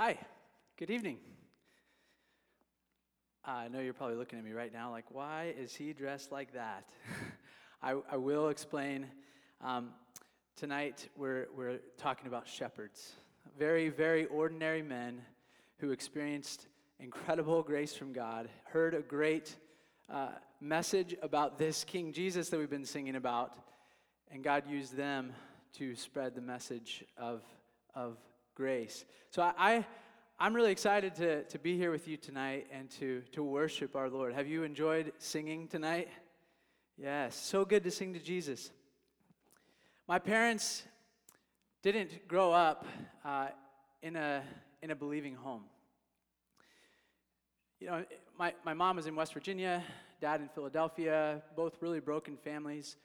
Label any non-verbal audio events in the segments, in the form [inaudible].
Hi, good evening. I know you're probably looking at me right now like, why is he dressed like that? [laughs] I, I, will explain. Um, tonight, we're, we're talking about shepherds, very, very ordinary men who experienced incredible grace from God, heard a great uh, message about this King Jesus that we've been singing about, and God used them to spread the message of, of grace. So I, I I'm really excited to, to be here with you tonight and to, to worship our Lord. Have you enjoyed singing tonight? Yes, so good to sing to Jesus. My parents didn't grow up uh, in, a, in a believing home. You know, my, my mom was in West Virginia, dad in Philadelphia, both really broken families.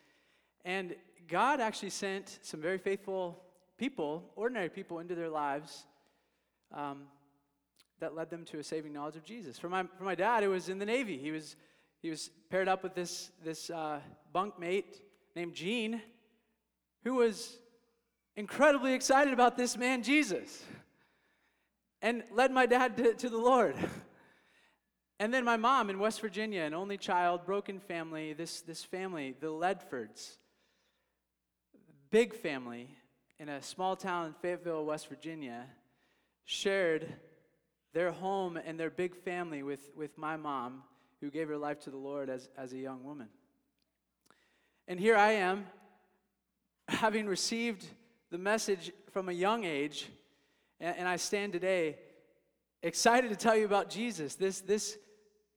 And God actually sent some very faithful people, ordinary people, into their lives um, that led them to a saving knowledge of Jesus. For my, for my dad, it was in the Navy. He was, he was paired up with this, this uh, bunk mate named Gene, who was incredibly excited about this man, Jesus, and led my dad to, to the Lord. [laughs] And then my mom in West Virginia, an only child, broken family, this, this family, the Ledfords, big family in a small town in Fayetteville, West Virginia, shared their home and their big family with, with my mom, who gave her life to the Lord as, as a young woman. And here I am, [laughs] having received the message from a young age, and, and I stand today excited to tell you about Jesus, this, this,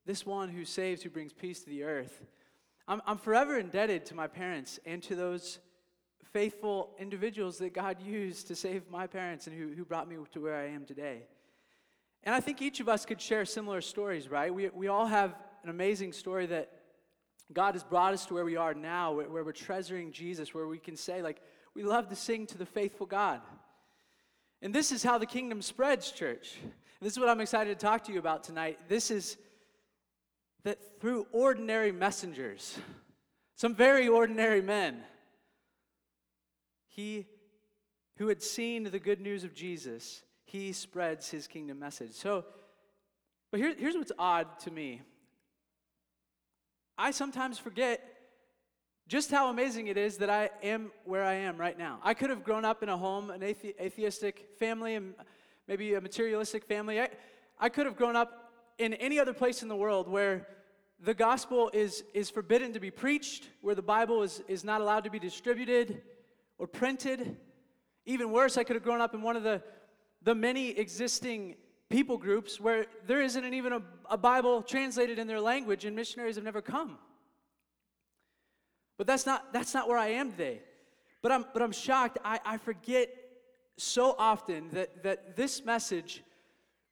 this one who saves, who brings peace to the earth. I'm, I'm forever indebted to my parents and to those faithful individuals that God used to save my parents and who, who brought me to where I am today. And I think each of us could share similar stories, right? We, we all have an amazing story that God has brought us to where we are now, where, where we're treasuring Jesus, where we can say, like, we love to sing to the faithful God. And this is how the kingdom spreads, church. This is what I'm excited to talk to you about tonight. This is that through ordinary messengers, some very ordinary men, he who had seen the good news of Jesus he spreads his kingdom message. So, but here, here's what's odd to me. I sometimes forget just how amazing it is that I am where I am right now. I could have grown up in a home, an athe- atheistic family, and maybe a materialistic family. I, I could have grown up in any other place in the world where the gospel is, is forbidden to be preached, where the Bible is, is not allowed to be distributed or printed. Even worse, I could have grown up in one of the the many existing people groups where there isn't even a, a Bible translated in their language and missionaries have never come. But that's not, that's not where I am today. But I'm, but I'm shocked. I, I forget so often that, that this message,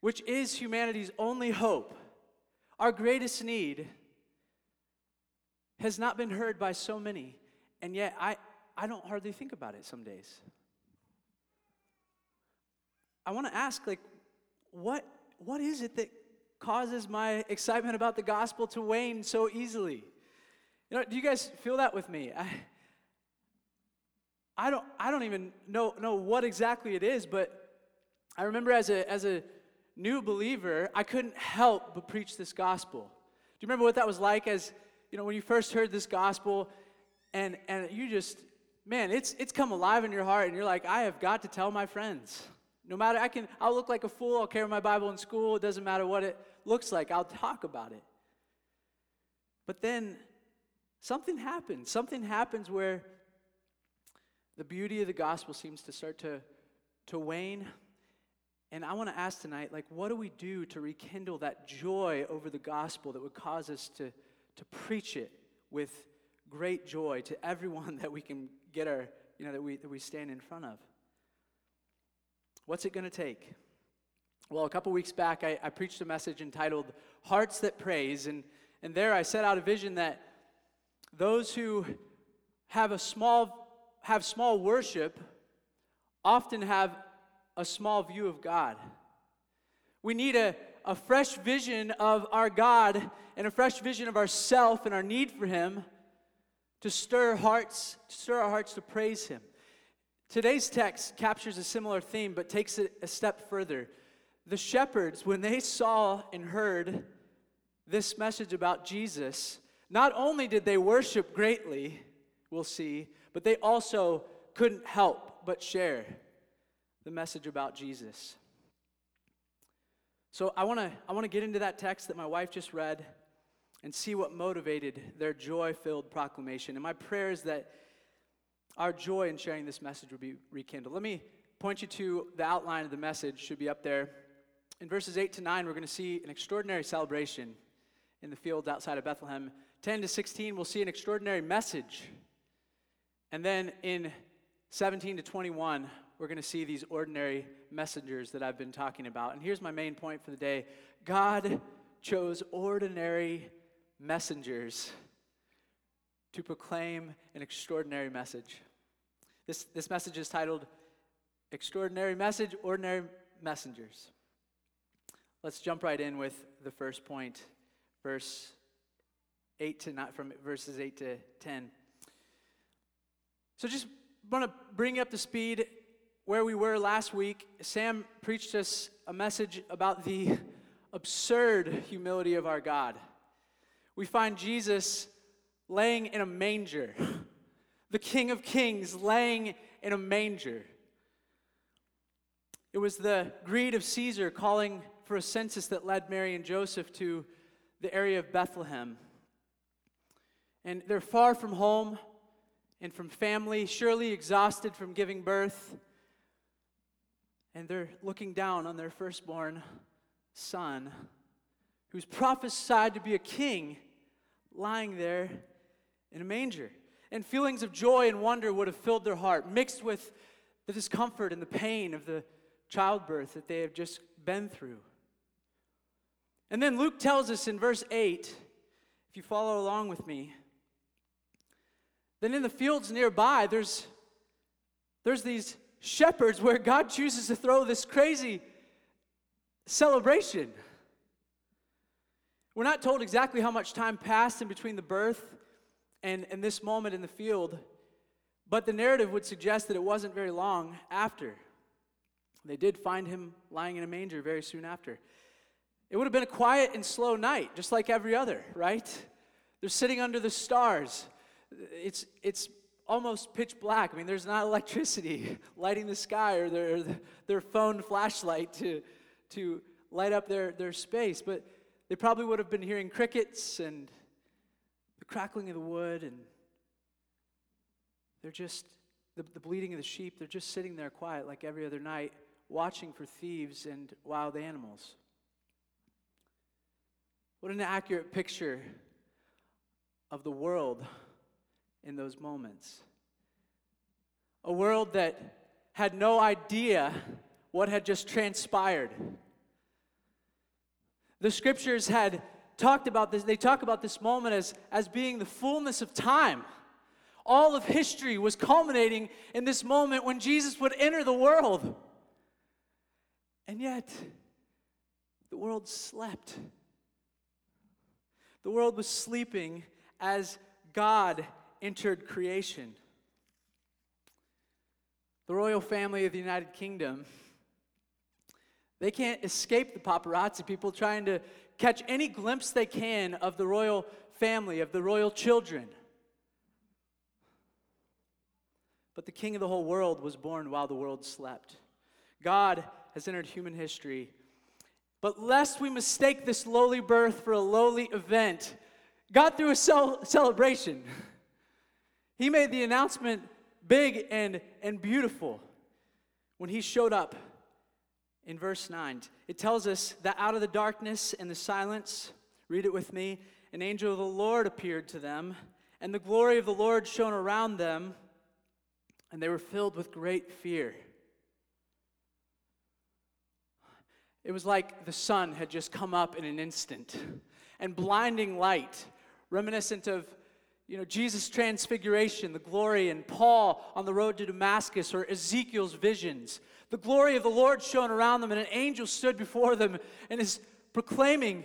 which is humanity's only hope, our greatest need, has not been heard by so many. And yet, I, I don't hardly think about it some days. I want to ask, like, what, what is it that causes my excitement about the gospel to wane so easily? You know, do you guys feel that with me? I, I don't, I don't even know, know what exactly it is, but I remember as a, as a new believer, I couldn't help but preach this gospel. Do you remember what that was like as, you know, when you first heard this gospel and, and you just, man, it's, it's come alive in your heart and you're like, I have got to tell my friends. No matter, I can, I'll look like a fool, I'll carry my Bible in school, it doesn't matter what it looks like, I'll talk about it. But then something happens. Something happens where the beauty of the gospel seems to start to, to wane. And I want to ask tonight, like, what do we do to rekindle that joy over the gospel that would cause us to, to preach it with great joy to everyone [laughs] that we can get our, you know, that we, that we stand in front of? What's it going to take? Well, a couple weeks back, I, I, preached a message entitled Hearts That Praise. And, and there I set out a vision that those who have a small, have small worship often have a small view of God. We need a, a fresh vision of our God and a fresh vision of ourself and our need for Him to stir hearts, to stir our hearts to praise Him. Today's text captures a similar theme but takes it a step further. the shepherds, when they saw and heard this message about Jesus, not only did they worship greatly, we'll see, but they also couldn't help but share the message about Jesus. So I want to I want to get into that text that my wife just read and see what motivated their joy-filled proclamation. And my prayer is that our joy in sharing this message will be rekindled. Let me point you to the outline of the message should be up there. In verses 8 to 9, we're going to see an extraordinary celebration in the fields outside of Bethlehem. 10 to 16, we'll see an extraordinary message. And then in 17 to 21, we're going to see these ordinary messengers that I've been talking about. And here's my main point for the day God chose ordinary messengers to proclaim an extraordinary message. This, this message is titled Extraordinary Message, Ordinary Messengers. Let's jump right in with the first point, verse 8 to not from verses 8 to 10. So just want to bring up the speed where we were last week. Sam preached us a message about the absurd humility of our God. We find Jesus laying in a manger, the King of Kings laying in a manger. It was the greed of Caesar calling for a census that led Mary and Joseph to the area of Bethlehem. And they're far from home and from family, surely exhausted from giving birth. And they're looking down on their firstborn son, who's prophesied to be a king, lying there in a manger. And feelings of joy and wonder would have filled their heart, mixed with the discomfort and the pain of the childbirth that they have just been through. And then Luke tells us in verse 8, if you follow along with me, then in the fields nearby, there's, there's these shepherds where God chooses to throw this crazy celebration. We're not told exactly how much time passed in between the birth and, and this moment in the field, but the narrative would suggest that it wasn't very long after. They did find him lying in a manger very soon after. It would have been a quiet and slow night, just like every other, right? They're sitting under the stars. It's, it's almost pitch black. I mean, there's not [laughs] electricity lighting the sky or their, their phone flashlight to, to light up their, their space. But they probably would have been hearing crickets and the crackling of the wood, and they're just, the, the bleating of the sheep, they're just sitting there quiet like every other night, watching for thieves and wild animals. What an accurate picture of the world in those moments. A world that had no idea what had just transpired. The scriptures had talked about this, they talk about this moment as, as being the fullness of time. All of history was culminating in this moment when Jesus would enter the world. And yet, the world slept. The world was sleeping as God entered creation. The royal family of the United Kingdom, they can't escape the paparazzi, people trying to catch any glimpse they can of the royal family, of the royal children. But the king of the whole world was born while the world slept. God has entered human history but lest we mistake this lowly birth for a lowly event, God threw a cel- celebration. He made the announcement big and, and beautiful when he showed up in verse 9. It tells us that out of the darkness and the silence, read it with me, an angel of the Lord appeared to them, and the glory of the Lord shone around them, and they were filled with great fear. It was like the sun had just come up in an instant and blinding light, reminiscent of you know, Jesus' transfiguration, the glory, and Paul on the road to Damascus, or Ezekiel's visions. The glory of the Lord shone around them, and an angel stood before them and is proclaiming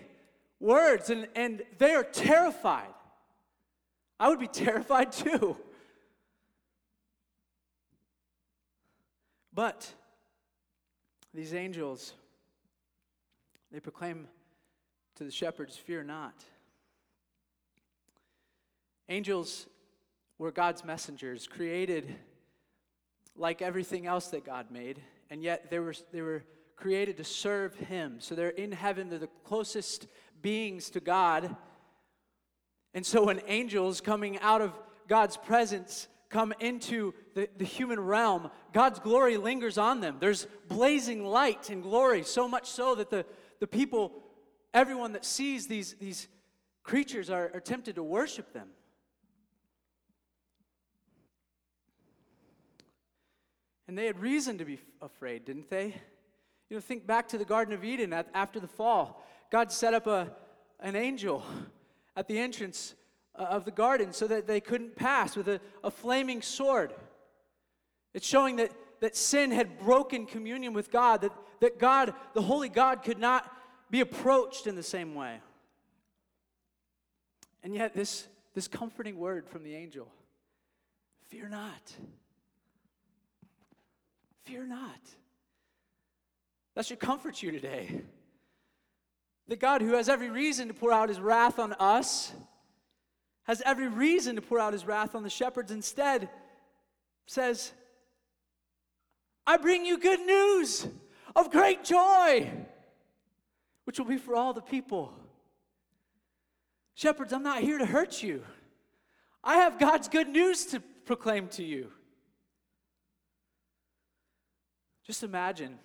words, and, and they are terrified. I would be terrified too. But these angels They proclaim to the shepherds, Fear not. Angels were God's messengers, created like everything else that God made, and yet they were, they were created to serve Him. So they're in heaven, they're the closest beings to God. And so when angels coming out of God's presence come into the, the human realm, God's glory lingers on them. There's blazing light and glory, so much so that the, the people, everyone that sees these, these creatures, are, are tempted to worship them. And they had reason to be afraid, didn't they? You know, think back to the Garden of Eden after the fall. God set up a, an angel at the entrance uh, of the garden so that they couldn't pass with a, a flaming sword. It's showing that, that sin had broken communion with God, that, that God, the holy God, could not be approached in the same way. And yet, this, this comforting word from the angel fear not. Fear not. That should comfort you today. The God who has every reason to pour out his wrath on us has every reason to pour out his wrath on the shepherds instead says, I bring you good news of great joy, which will be for all the people. Shepherds, I'm not here to hurt you. I have God's good news to proclaim to you. Just imagine.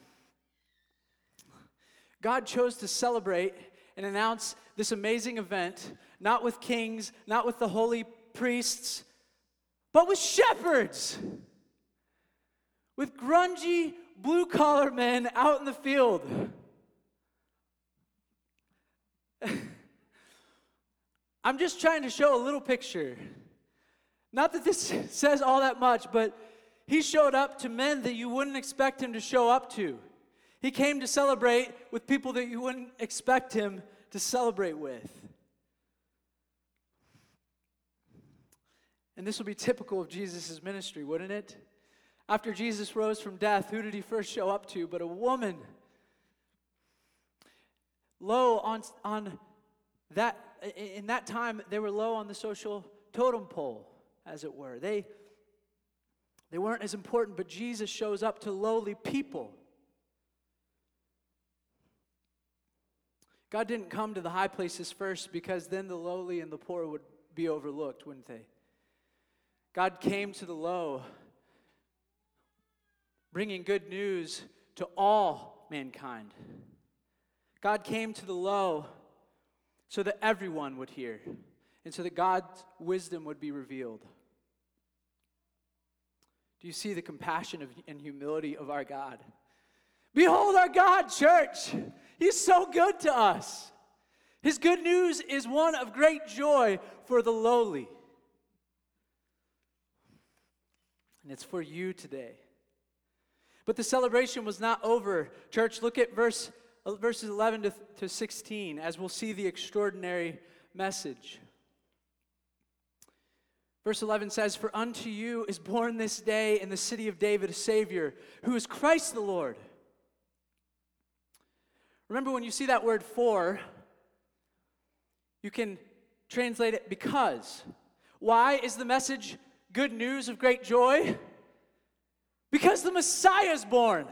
God chose to celebrate and announce this amazing event, not with kings, not with the holy priests, but with shepherds, with grungy blue collar men out in the field. [laughs] I'm just trying to show a little picture. Not that this [laughs] says all that much, but he showed up to men that you wouldn't expect him to show up to. He came to celebrate with people that you wouldn't expect him to celebrate with. And this will be typical of Jesus' ministry, wouldn't it? After Jesus rose from death, who did he first show up to but a woman? Low on, on that, in that time, they were low on the social totem pole, as it were. They they weren't as important, but Jesus shows up to lowly people. God didn't come to the high places first because then the lowly and the poor would be overlooked, wouldn't they? God came to the low, bringing good news to all mankind. God came to the low so that everyone would hear and so that God's wisdom would be revealed. Do you see the compassion of, and humility of our God? Behold our God, church. He's so good to us. His good news is one of great joy for the lowly. And it's for you today. But the celebration was not over. Church, look at verse, verses 11 to, to 16 as we'll see the extraordinary message. Verse 11 says, For unto you is born this day in the city of David a Savior, who is Christ the Lord. Remember, when you see that word for, you can translate it because. Why is the message good news of great joy? Because the Messiah is born.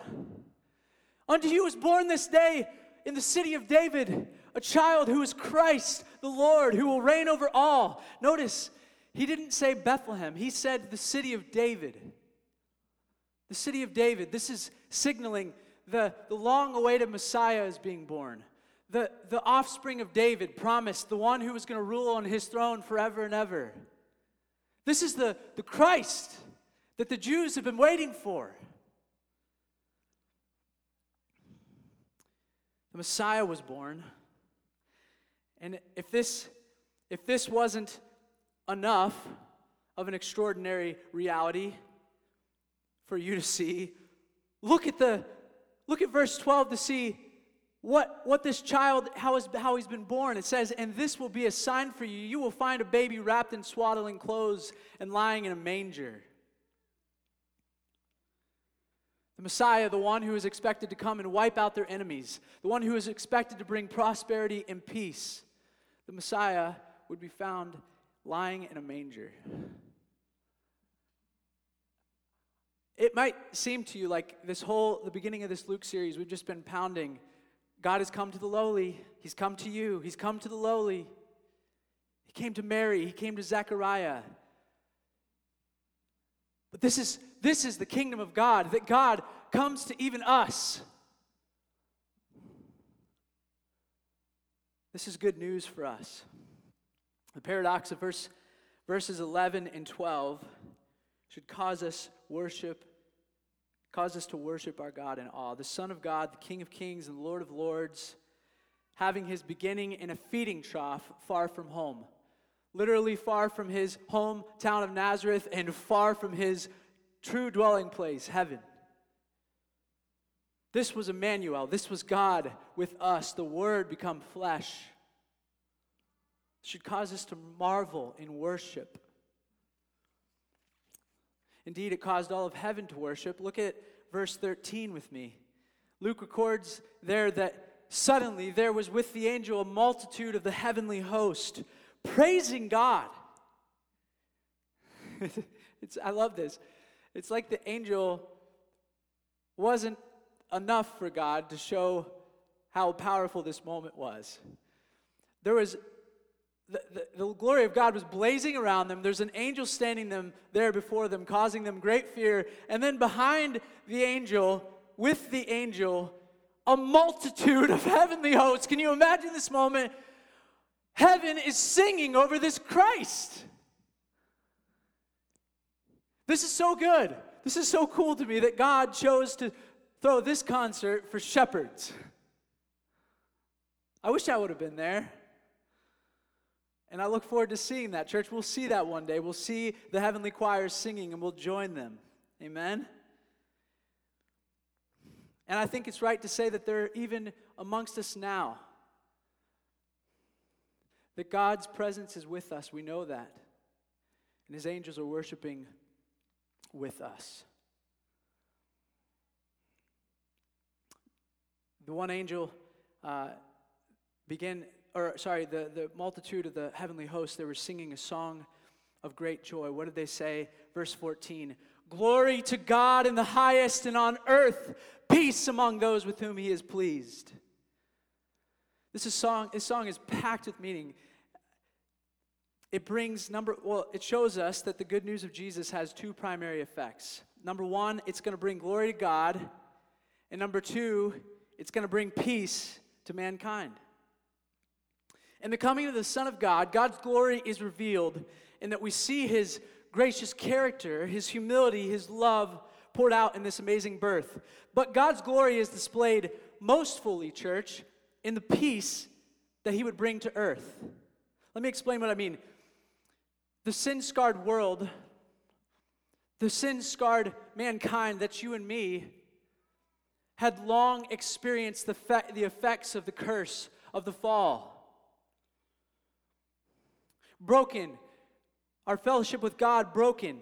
Unto you is born this day in the city of David a child who is Christ the Lord, who will reign over all. Notice, he didn't say Bethlehem, he said the city of David. The city of David. This is signaling the, the long awaited Messiah is being born. The, the offspring of David promised, the one who was going to rule on his throne forever and ever. This is the, the Christ that the Jews have been waiting for. The Messiah was born. And if this, if this wasn't enough of an extraordinary reality for you to see. Look at the look at verse 12 to see what, what this child, how, is, how he's been born. It says, And this will be a sign for you. You will find a baby wrapped in swaddling clothes and lying in a manger. The Messiah, the one who is expected to come and wipe out their enemies, the one who is expected to bring prosperity and peace. The Messiah would be found lying in a manger. It might seem to you like this whole, the beginning of this Luke series, we've just been pounding. God has come to the lowly. He's come to you. He's come to the lowly. He came to Mary. He came to Zechariah. But this is, this is the kingdom of God, that God comes to even us. This is good news for us. The paradox of verse, verses 11 and 12 should cause us worship Cause us to worship our God in awe. The Son of God, the King of kings and Lord of lords, having his beginning in a feeding trough far from home. Literally far from his hometown of Nazareth and far from his true dwelling place, heaven. This was Emmanuel. This was God with us, the Word become flesh. Should cause us to marvel in worship. Indeed, it caused all of heaven to worship. Look at verse 13 with me. Luke records there that suddenly there was with the angel a multitude of the heavenly host praising God. [laughs] it's, I love this. It's like the angel wasn't enough for God to show how powerful this moment was. There was the, the, the, glory of God was blazing around them. There's an angel standing them there before them, causing them great fear. And then behind the angel, with the angel, a multitude of heavenly hosts. Can you imagine this moment? Heaven is singing over this Christ. This is so good. This is so cool to me that God chose to throw this concert for shepherds. I wish I would have been there. And I look forward to seeing that. Church, we'll see that one day. We'll see the heavenly choirs singing and we'll join them. Amen? And I think it's right to say that they're even amongst us now. That God's presence is with us. We know that. And his angels are worshiping with us. The one angel uh, began or sorry, the, the multitude of the heavenly hosts, they were singing a song of great joy. What did they say? Verse 14 Glory to God in the highest, and on earth, peace among those with whom he is pleased. This is song, this song is packed with meaning. It brings number, well, it shows us that the good news of Jesus has two primary effects. Number one, it's going to bring glory to God. And number two, it's going to bring peace to mankind. In the coming of the Son of God, God's glory is revealed in that we see his gracious character, his humility, his love poured out in this amazing birth. But God's glory is displayed most fully, church, in the peace that he would bring to earth. Let me explain what I mean. The sin scarred world, the sin scarred mankind that you and me, had long experienced the, fe- the effects of the curse of the fall broken, our fellowship with God broken,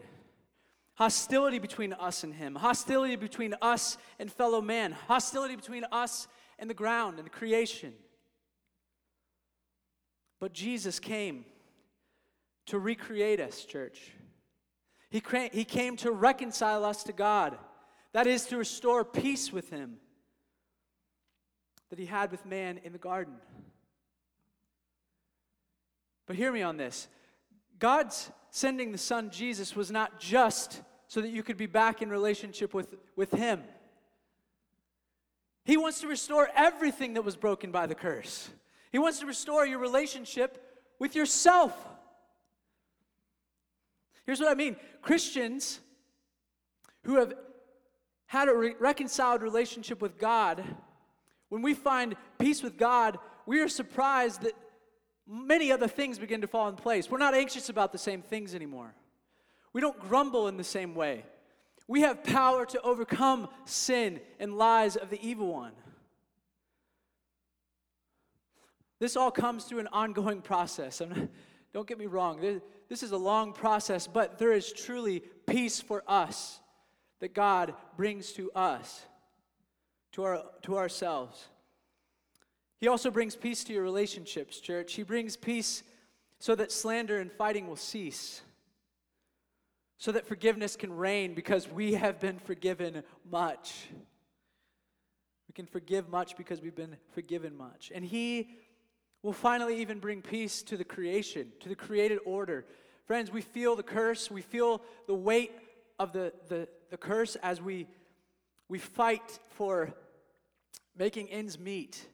hostility between us and Him, hostility between us and fellow man, hostility between us and the ground and creation. But Jesus came to recreate us, church. He, cra- he came to reconcile us to God. That is, to restore peace with Him that He had with man in the garden. But hear me on this God's sending the Son Jesus was not just so that you could be back in relationship with, with Him. He wants to restore everything that was broken by the curse. He wants to restore your relationship with yourself. Here's what I mean Christians who have had a re- reconciled relationship with God, when we find peace with God, we are surprised that many other things begin to fall in place. We're not anxious about the same things anymore. We don't grumble in the same way. We have power to overcome sin and lies of the evil one. This all comes through an ongoing process. Not, don't get me wrong, this is a long process, but there is truly peace for us that God brings to us, to, our, to ourselves. He also brings peace to your relationships, church. He brings peace so that slander and fighting will cease, so that forgiveness can reign because we have been forgiven much. We can forgive much because we've been forgiven much. And He will finally even bring peace to the creation, to the created order. Friends, we feel the curse, we feel the weight of the, the, the curse as we, we fight for making ends meet.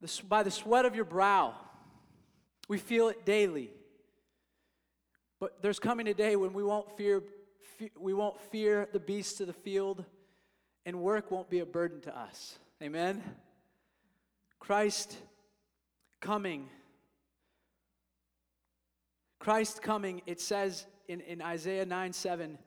The, by the sweat of your brow, we feel it daily. But there's coming a day when we won't fear, we won't fear the beasts of the field, and work won't be a burden to us. Amen? Christ coming. Christ coming, it says in, in Isaiah 9 7,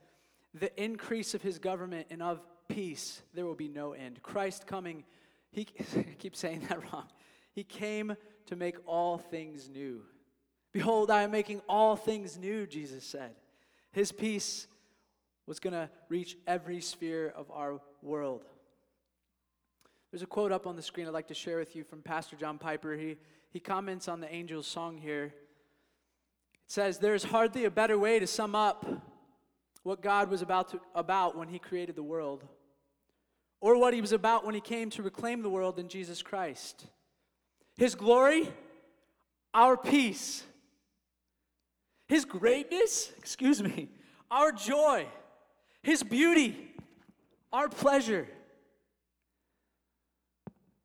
the increase of his government and of peace, there will be no end. Christ coming, he, [laughs] I keep saying that wrong. He came to make all things new. Behold, I am making all things new, Jesus said. His peace was going to reach every sphere of our world. There's a quote up on the screen I'd like to share with you from Pastor John Piper. He, he comments on the angel's song here. It says, There's hardly a better way to sum up what God was about, to, about when he created the world, or what he was about when he came to reclaim the world in Jesus Christ. His glory, our peace. His greatness, excuse me, our joy. His beauty, our pleasure.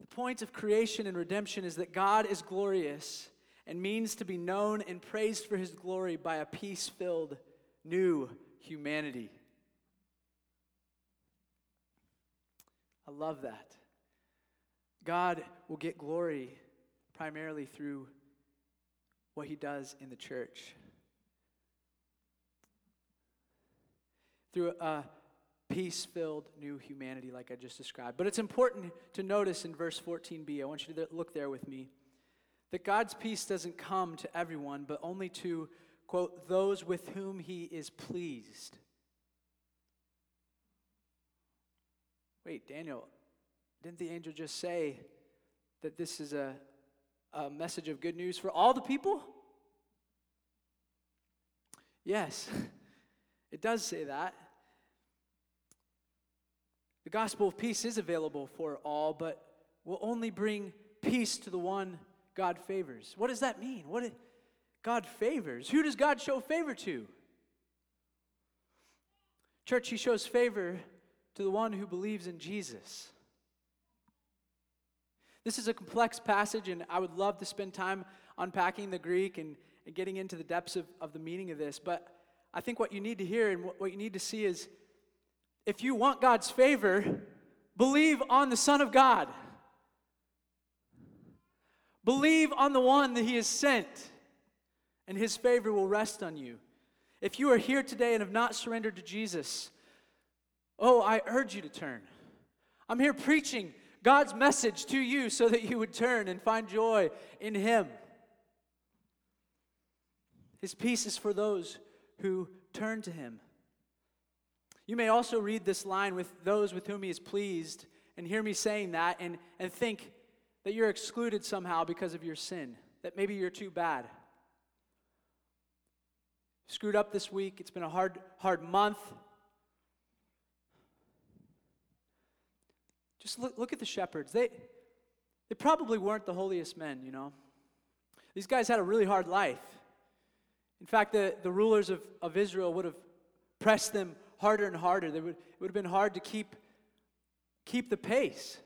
The point of creation and redemption is that God is glorious and means to be known and praised for his glory by a peace filled new humanity. I love that. God will get glory primarily through what he does in the church. Through a peace filled new humanity, like I just described. But it's important to notice in verse 14b, I want you to look there with me, that God's peace doesn't come to everyone, but only to, quote, those with whom he is pleased. Wait, Daniel, didn't the angel just say that this is a, a message of good news for all the people? Yes, [laughs] it does say that. The gospel of peace is available for all, but will only bring peace to the one God favors. What does that mean? What God favors? Who does God show favor to? Church, he shows favor to the one who believes in Jesus. This is a complex passage, and I would love to spend time unpacking the Greek and, and getting into the depths of, of the meaning of this. But I think what you need to hear and what, what you need to see is if you want God's favor, believe on the Son of God. Believe on the one that He has sent, and His favor will rest on you. If you are here today and have not surrendered to Jesus, oh, I urge you to turn. I'm here preaching God's message to you so that you would turn and find joy in Him. His peace is for those who turn to Him. You may also read this line with those with whom He is pleased and hear me saying that and, and think that you're excluded somehow because of your sin, that maybe you're too bad. Screwed up this week, it's been a hard, hard month. Just look, look at the shepherds. They, they probably weren't the holiest men, you know. These guys had a really hard life. In fact, the, the rulers of, of Israel would have pressed them harder and harder. They would, it would have been hard to keep, keep the pace.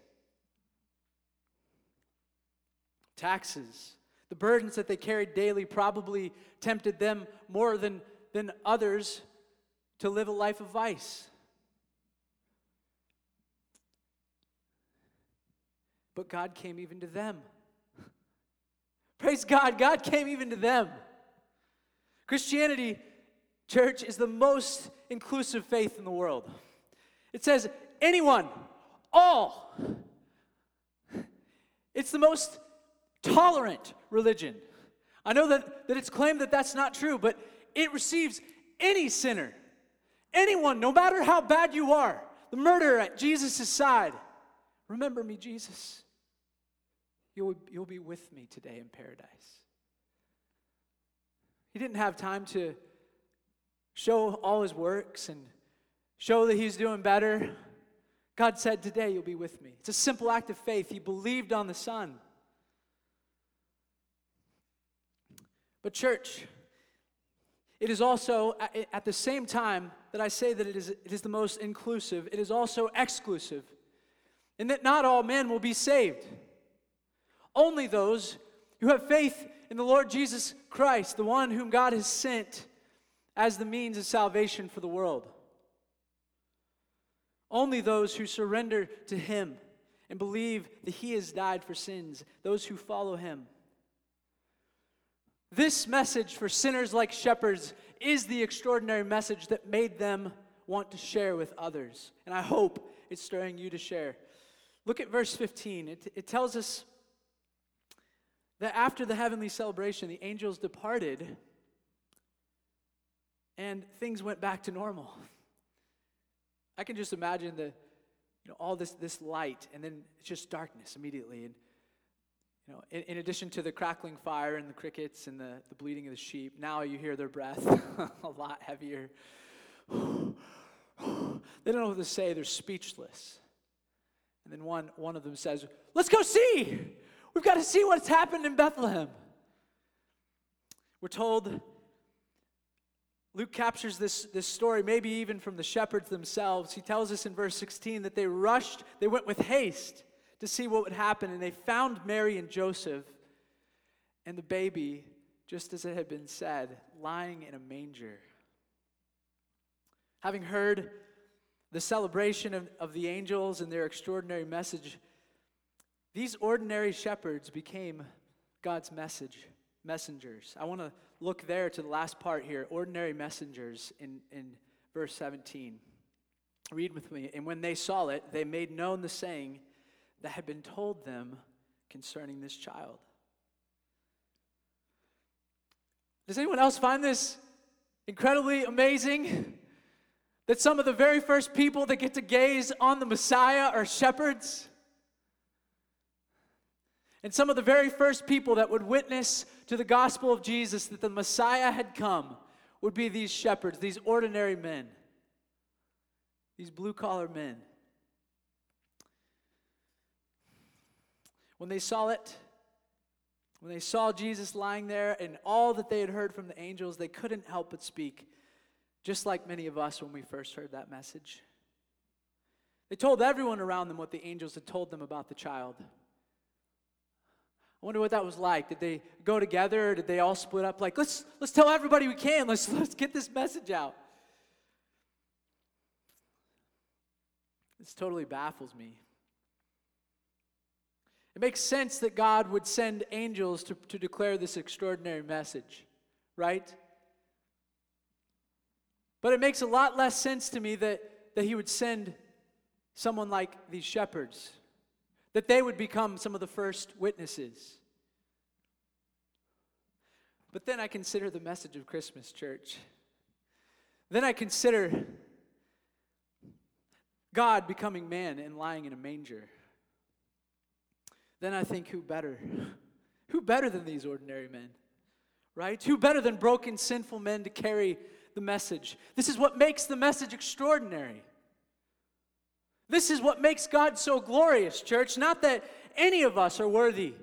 Taxes, the burdens that they carried daily probably tempted them more than, than others to live a life of vice. But God came even to them. [laughs] Praise God, God came even to them. Christianity, church, is the most inclusive faith in the world. It says, anyone, all. [laughs] It's the most tolerant religion. I know that, that it's claimed that that's not true, but it receives any sinner, Anyone, no matter how bad you are, the murderer at Jesus' side, remember me, Jesus. You'll, you'll be with me today in paradise. He didn't have time to show all his works and show that he's doing better. God said, Today you'll be with me. It's a simple act of faith. He believed on the Son. But, church, it is also, at the same time that I say that it is, it is the most inclusive, it is also exclusive, in that not all men will be saved. Only those who have faith in the Lord Jesus Christ, the one whom God has sent as the means of salvation for the world. Only those who surrender to Him and believe that He has died for sins, those who follow Him. This message for sinners like shepherds is the extraordinary message that made them want to share with others. And I hope it's stirring you to share. Look at verse 15. It, it tells us that after the heavenly celebration, the angels departed and things went back to normal. I can just imagine the, you know, all this, this light, and then it's just darkness immediately. And, you know, in, in addition to the crackling fire and the crickets and the, the bleating of the sheep, now you hear their breath [laughs] a lot heavier. [sighs] they don't know what to say, they're speechless. And then one, one of them says, Let's go see! We've got to see what's happened in Bethlehem. We're told Luke captures this, this story, maybe even from the shepherds themselves. He tells us in verse 16 that they rushed, they went with haste to see what would happen, and they found Mary and Joseph and the baby, just as it had been said, lying in a manger. Having heard the celebration of, of the angels and their extraordinary message, these ordinary shepherds became God's message, messengers. I want to look there to the last part here ordinary messengers in, in verse 17. Read with me. And when they saw it, they made known the saying that had been told them concerning this child. Does anyone else find this incredibly amazing? That some of the very first people that get to gaze on the Messiah are shepherds? And some of the very first people that would witness to the gospel of Jesus that the Messiah had come would be these shepherds, these ordinary men, these blue collar men. When they saw it, when they saw Jesus lying there and all that they had heard from the angels, they couldn't help but speak, just like many of us when we first heard that message. They told everyone around them what the angels had told them about the child. I wonder what that was like. Did they go together did they all split up? Like, let's, let's tell everybody we can. Let's, [laughs] let's get this message out. This totally baffles me. It makes sense that God would send angels to, to declare this extraordinary message, right? But it makes a lot less sense to me that, that He would send someone like these shepherds that they would become some of the first witnesses. But then I consider the message of Christmas, church. Then I consider God becoming man and lying in a manger. Then I think, who better? Who better than these ordinary men? Right? Who better than broken, sinful men to carry the message? This is what makes the message extraordinary. This is what makes God so glorious, church. Not that any of us are worthy.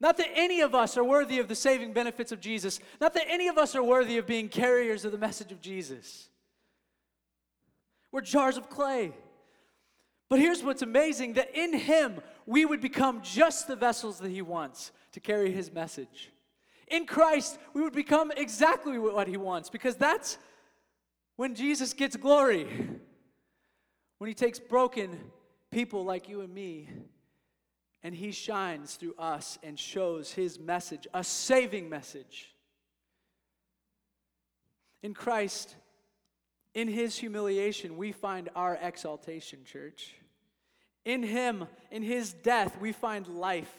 Not that any of us are worthy of the saving benefits of Jesus. Not that any of us are worthy of being carriers of the message of Jesus. We're jars of clay. But here's what's amazing that in Him, we would become just the vessels that He wants to carry His message. In Christ, we would become exactly what He wants because that's when Jesus gets glory when He takes broken people like you and me and He shines through us and shows His message, a saving message. In Christ, in His humiliation, we find our exaltation, church. In Him, in His death, we find life.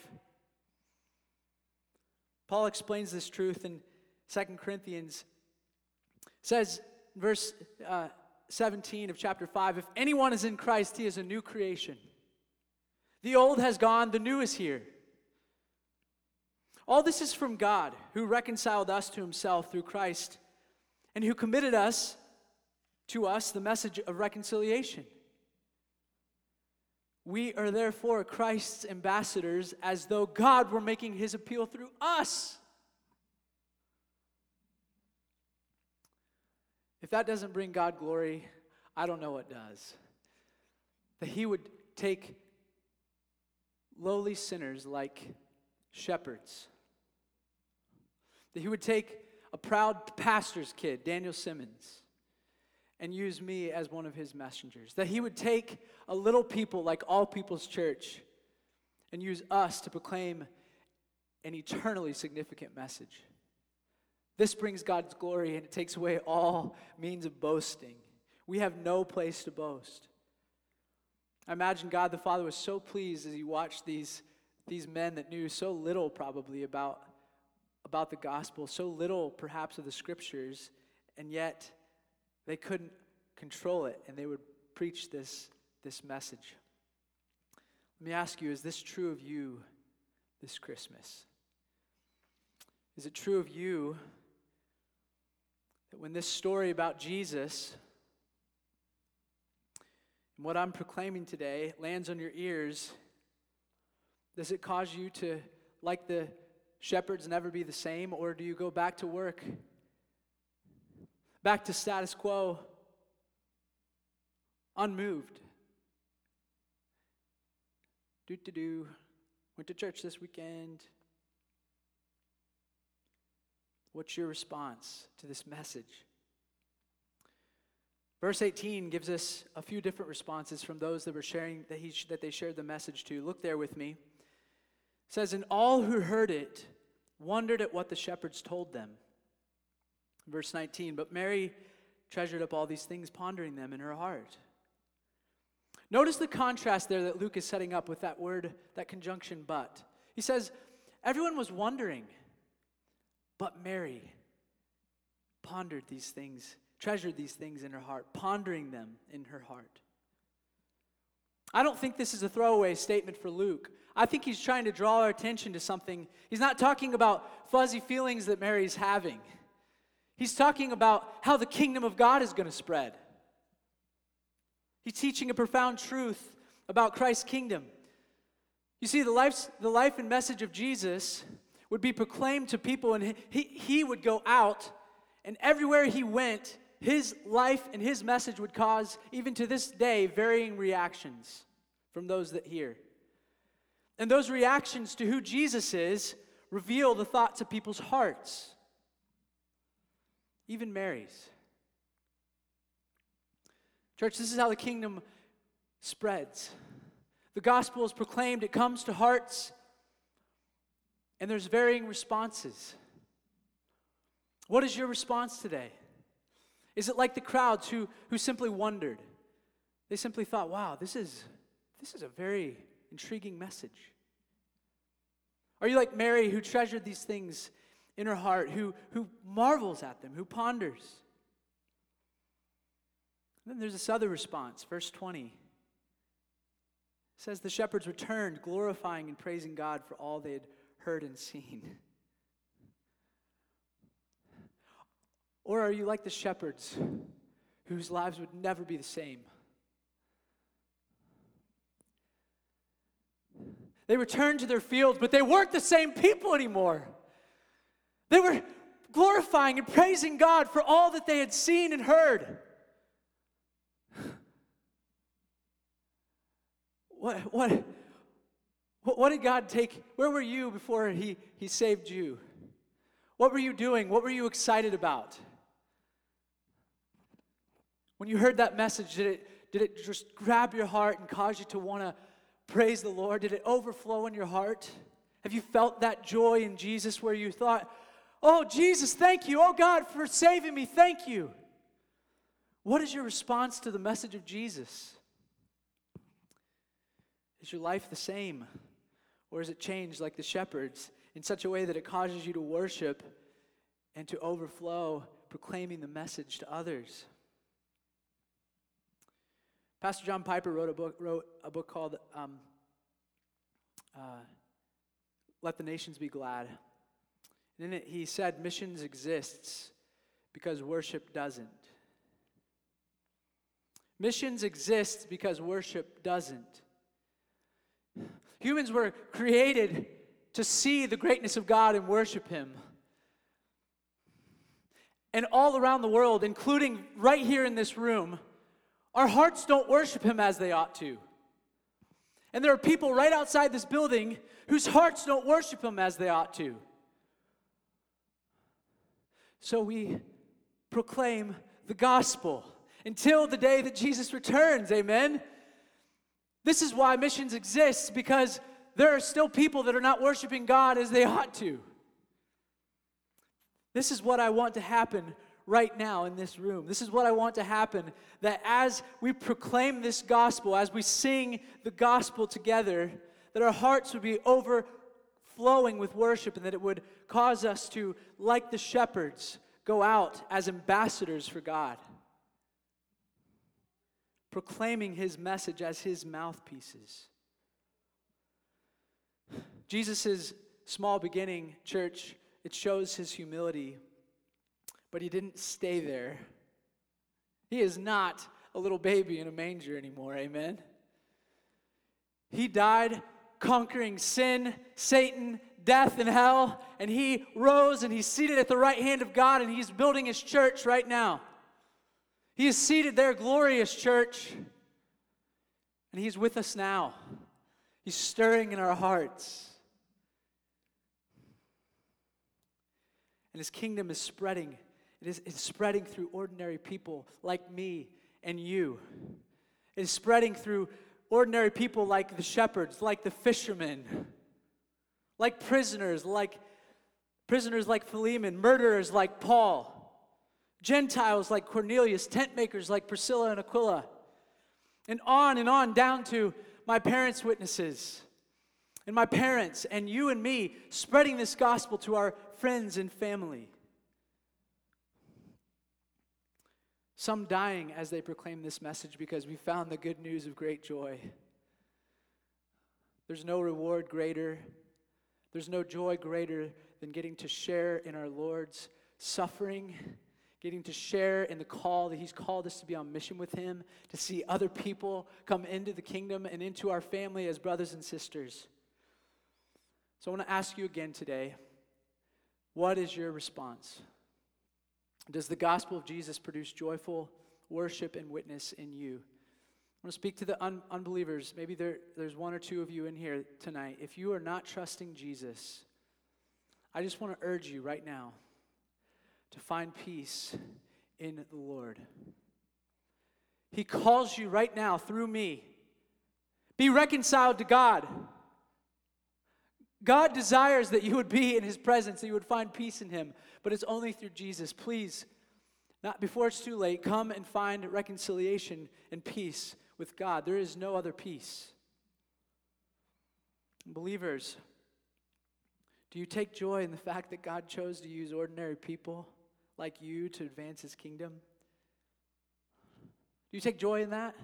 Paul explains this truth in 2 Corinthians. says verse uh, 17 of chapter 5 if anyone is in Christ, he is a new creation. The old has gone, the new is here. All this is from God, who reconciled us to himself through Christ and who committed us to us the message of reconciliation. We are therefore Christ's ambassadors as though God were making his appeal through us. If that doesn't bring God glory, I don't know what does. That he would take lowly sinners like shepherds. That he would take a proud pastor's kid, Daniel Simmons, and use me as one of his messengers. That he would take a little people like All People's Church and use us to proclaim an eternally significant message. This brings God's glory and it takes away all means of boasting. We have no place to boast. I imagine God the Father was so pleased as he watched these, these men that knew so little, probably, about, about the gospel, so little, perhaps, of the scriptures, and yet they couldn't control it and they would preach this, this message. Let me ask you is this true of you this Christmas? Is it true of you that when this story about Jesus and what I'm proclaiming today lands on your ears, does it cause you to, like the shepherds, never be the same? Or do you go back to work, back to status quo, unmoved? Do to do. Went to church this weekend. What's your response to this message? Verse 18 gives us a few different responses from those that were sharing that, he, that they shared the message to. Look there with me. It says, And all who heard it wondered at what the shepherds told them. Verse 19, but Mary treasured up all these things, pondering them in her heart. Notice the contrast there that Luke is setting up with that word, that conjunction, but. He says, Everyone was wondering, but Mary pondered these things treasured these things in her heart, pondering them in her heart. I don't think this is a throwaway statement for Luke. I think he's trying to draw our attention to something. He's not talking about fuzzy feelings that Mary's having. He's talking about how the kingdom of God is going to spread. He's teaching a profound truth about Christ's kingdom. You see, the, life, the life and message of Jesus would be proclaimed to people, and he, he would go out, and everywhere he went, his life and his message would cause, even to this day, varying reactions from those that hear. And those reactions to who Jesus is reveal the thoughts of people's hearts, even Mary's. Church, this is how the kingdom spreads. The gospel is proclaimed, it comes to hearts, and there's varying responses. What is your response today? Is it like the crowds who, who simply wondered? They simply thought, wow, this is, this is a very intriguing message. Are you like Mary who treasured these things in her heart, who, who marvels at them, who ponders? And then there's this other response, verse 20. It says, The shepherds returned, glorifying and praising God for all they had heard and seen. Or are you like the shepherds whose lives would never be the same? They returned to their fields, but they weren't the same people anymore. They were glorifying and praising God for all that they had seen and heard. What, what, what did God take? Where were you before he, he saved you? What were you doing? What were you excited about? When you heard that message, did it, did it just grab your heart and cause you to want to praise the Lord? Did it overflow in your heart? Have you felt that joy in Jesus where you thought, Oh, Jesus, thank you. Oh, God, for saving me. Thank you. What is your response to the message of Jesus? Is your life the same? Or is it changed like the shepherds in such a way that it causes you to worship and to overflow proclaiming the message to others. Pastor John Piper wrote a book, wrote a book called um, uh, Let the Nations Be Glad. And he said missions exists because worship doesn't. Missions exist because worship doesn't. Humans were created to see the greatness of God and worship Him. And all around the world, including right here in this room, our hearts don't worship Him as they ought to. And there are people right outside this building whose hearts don't worship Him as they ought to. So we proclaim the gospel until the day that Jesus returns. Amen. This is why missions exists because there are still people that are not worshiping God as they ought to. This is what I want to happen right now in this room. This is what I want to happen that as we proclaim this gospel, as we sing the gospel together, that our hearts would be overflowing with worship and that it would cause us to, like the shepherds, go out as ambassadors for God, proclaiming his message as his mouthpieces. Jesus' small beginning, church, it shows his humility, but he didn't stay there. He is not a little baby in a manger anymore, amen? He died conquering sin, Satan, death, and hell, and he rose and he's seated at the right hand of God and he's building his church right now. He is seated there, glorious church, and he's with us now. He's stirring in our hearts. And his kingdom is spreading. It is it's spreading through ordinary people like me and you. It is spreading through ordinary people like the shepherds, like the fishermen, like prisoners, like prisoners like Philemon, murderers like Paul, Gentiles like Cornelius, tent makers like Priscilla and Aquila, and on and on down to my parents' witnesses and my parents and you and me spreading this gospel to our friends and family. Some dying as they proclaim this message because we found the good news of great joy. There's no reward greater, there's no joy greater than getting to share in our Lord's suffering, getting to share in the call that He's called us to be on mission with Him, to see other people come into the kingdom and into our family as brothers and sisters. So I want to ask you again today what is your response? Does the gospel of Jesus produce joyful worship and witness in you? I want to speak to the un- unbelievers. Maybe there, there's one or two of you in here tonight. If you are not trusting Jesus, I just want to urge you right now to find peace in the Lord. He calls you right now through me. Be reconciled to God. God desires that you would be in his presence, that you would find peace in him, but it's only through Jesus. Please, not before it's too late, come and find reconciliation and peace with God. There is no other peace. Believers, do you take joy in the fact that God chose to use ordinary people like you to advance his kingdom? Do you take joy in that?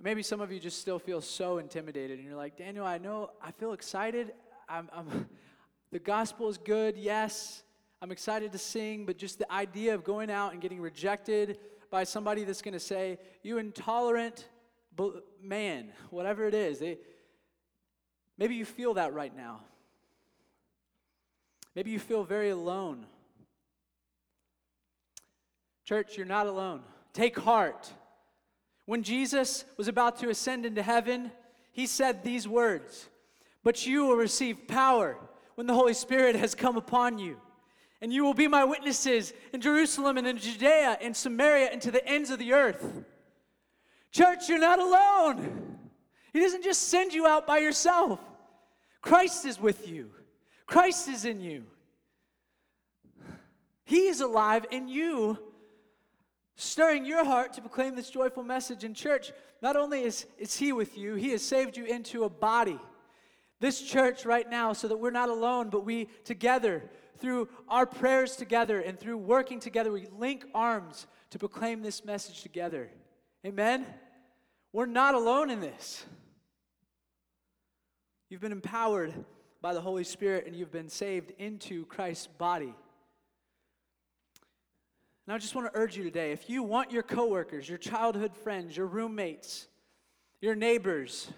Maybe some of you just still feel so intimidated and you're like, Daniel, I know, I feel excited. I'm, I'm, [laughs] the gospel is good, yes. I'm excited to sing, but just the idea of going out and getting rejected by somebody that's going to say, You intolerant man, whatever it is, they, maybe you feel that right now. Maybe you feel very alone. Church, you're not alone. Take heart. When Jesus was about to ascend into heaven, he said these words But you will receive power when the Holy Spirit has come upon you. And you will be my witnesses in Jerusalem and in Judea and Samaria and to the ends of the earth. Church, you're not alone. He doesn't just send you out by yourself, Christ is with you, Christ is in you. He is alive in you stirring your heart to proclaim this joyful message in church. Not only is, is He with you, He has saved you into a body. This church right now, so that we're not alone, but we together through our prayers together and through working together, we link arms to proclaim this message together. Amen? We're not alone in this. You've been empowered by the Holy Spirit and you've been saved into Christ's body. And I just want to urge you today if you want your coworkers, your childhood friends, your roommates, your neighbors,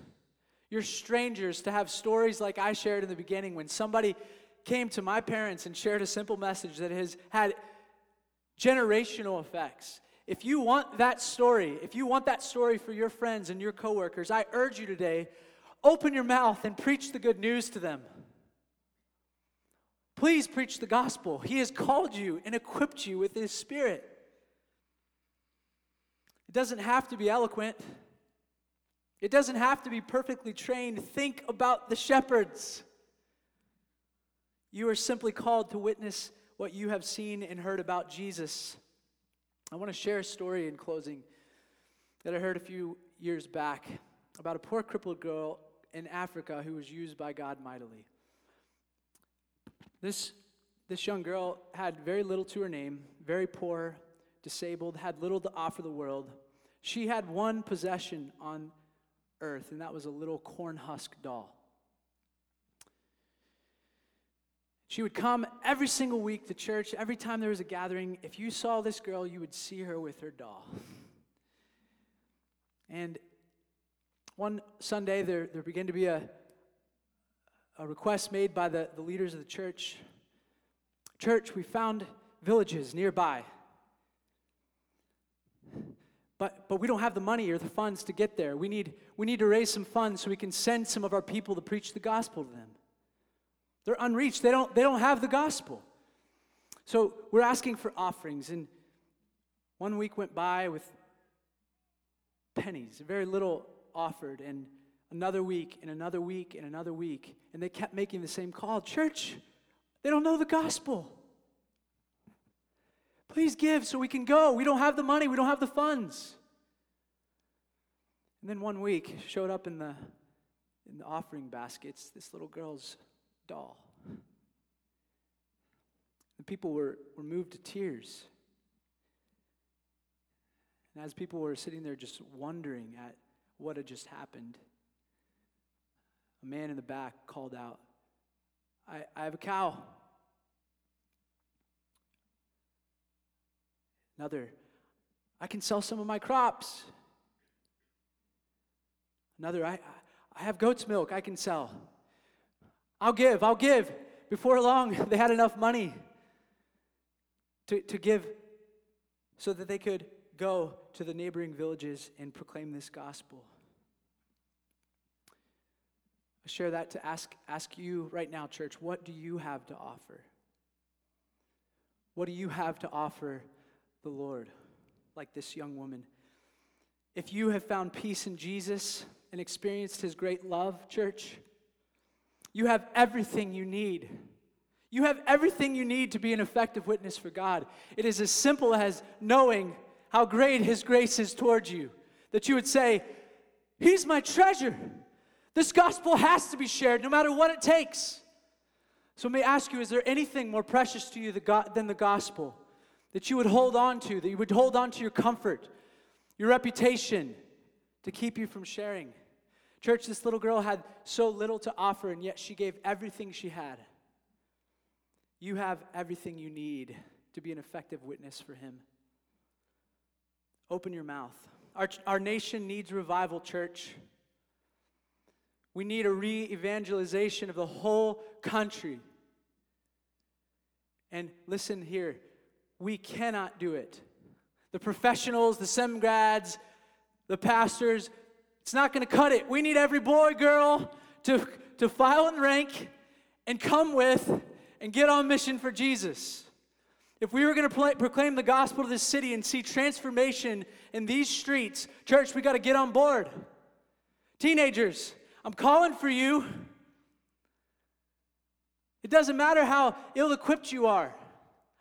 your strangers to have stories like I shared in the beginning when somebody came to my parents and shared a simple message that has had generational effects. If you want that story, if you want that story for your friends and your coworkers, I urge you today open your mouth and preach the good news to them. Please preach the gospel. He has called you and equipped you with His Spirit. It doesn't have to be eloquent, it doesn't have to be perfectly trained. Think about the shepherds. You are simply called to witness what you have seen and heard about Jesus. I want to share a story in closing that I heard a few years back about a poor crippled girl in Africa who was used by God mightily. This, this young girl had very little to her name, very poor, disabled, had little to offer the world. She had one possession on earth, and that was a little corn husk doll. She would come every single week to church. Every time there was a gathering, if you saw this girl, you would see her with her doll. And one Sunday, there, there began to be a, a request made by the, the leaders of the church. Church, we found villages nearby. But, but we don't have the money or the funds to get there. We need, we need to raise some funds so we can send some of our people to preach the gospel to them. They're unreached, they don't, they don't have the gospel. So we're asking for offerings. And one week went by with pennies, very little offered, and another week, and another week, and another week, and they kept making the same call Church, they don't know the gospel. Please give so we can go. We don't have the money, we don't have the funds. And then one week showed up in the in the offering baskets this little girl's doll. The people were, were moved to tears. And as people were sitting there just wondering at what had just happened, a man in the back called out, I, I have a cow. Another, I can sell some of my crops. Another, I, I have goat's milk I can sell. I'll give, I'll give. Before long, [laughs] they had enough money to, to give so that they could go to the neighboring villages and proclaim this gospel. I share that to ask, ask you right now, church, what do you have to offer? What do you have to offer the Lord, like this young woman? If you have found peace in Jesus and experienced his great love, church, you have everything you need. You have everything you need to be an effective witness for God. It is as simple as knowing how great His grace is towards you. That you would say, He's my treasure. This gospel has to be shared no matter what it takes. So, let me ask you is there anything more precious to you than the gospel that you would hold on to, that you would hold on to your comfort, your reputation to keep you from sharing? Church, this little girl had so little to offer, and yet she gave everything she had. You have everything you need to be an effective witness for Him. Open your mouth. Our, our nation needs revival, church. We need a re evangelization of the whole country. And listen here, we cannot do it. The professionals, the sem grads, the pastors, it's not going to cut it. We need every boy, girl to, to file in rank and come with and get on mission for Jesus. If we were going to proclaim the gospel to this city and see transformation in these streets, church, we got to get on board. Teenagers, I'm calling for you. It doesn't matter how ill equipped you are.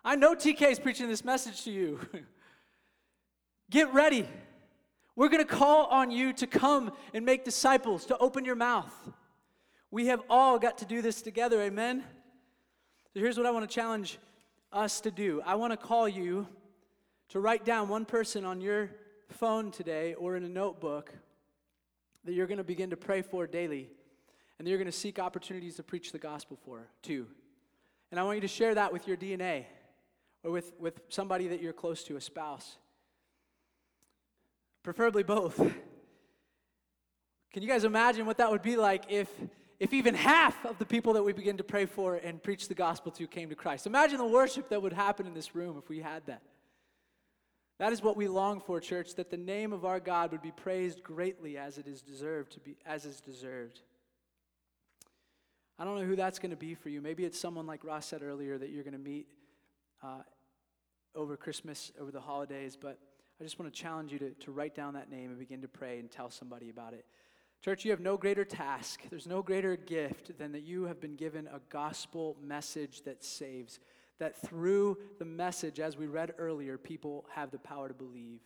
I know TK is preaching this message to you. [laughs] Get ready. We're going to call on you to come and make disciples, to open your mouth. We have all got to do this together, amen? So here's what I want to challenge us to do I want to call you to write down one person on your phone today or in a notebook that you're going to begin to pray for daily and you're going to seek opportunities to preach the gospel for, too. And I want you to share that with your DNA or with, with somebody that you're close to, a spouse. Preferably both. Can you guys imagine what that would be like if, if even half of the people that we begin to pray for and preach the gospel to came to Christ? Imagine the worship that would happen in this room if we had that. That is what we long for, church, that the name of our God would be praised greatly as it is deserved to be, as is deserved. I don't know who that's going to be for you. Maybe it's someone like Ross said earlier that you're going to meet uh, over Christmas, over the holidays, but I just want to challenge you to, to write down that name and begin to pray and tell somebody about it. Church, you have no greater task, there's no greater gift than that you have been given a gospel message that saves. That through the message, as we read earlier, people have the power to believe.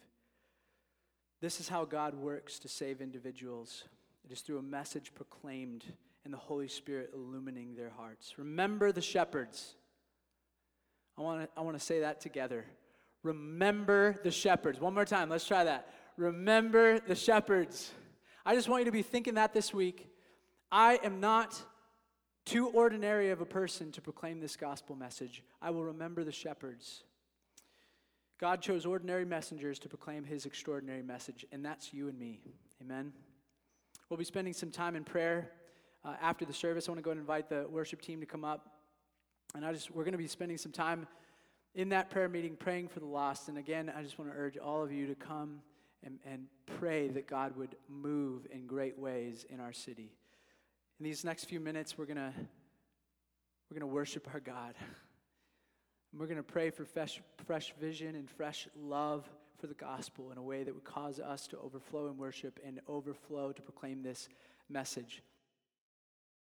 This is how God works to save individuals. It is through a message proclaimed and the Holy Spirit illumining their hearts. Remember the shepherds. I want to I want to say that together. Remember the shepherds. One more time. Let's try that. Remember the shepherds. I just want you to be thinking that this week. I am not too ordinary of a person to proclaim this gospel message. I will remember the shepherds. God chose ordinary messengers to proclaim his extraordinary message, and that's you and me. Amen. We'll be spending some time in prayer uh, after the service. I want to go and invite the worship team to come up. And I just we're going to be spending some time in that prayer meeting praying for the lost. And again, I just want to urge all of you to come and, and pray that God would move in great ways in our city. In these next few minutes, we're going to we're going to worship our God. And we're going to pray for fresh, fresh vision and fresh love for the gospel in a way that would cause us to overflow in worship and overflow to proclaim this message.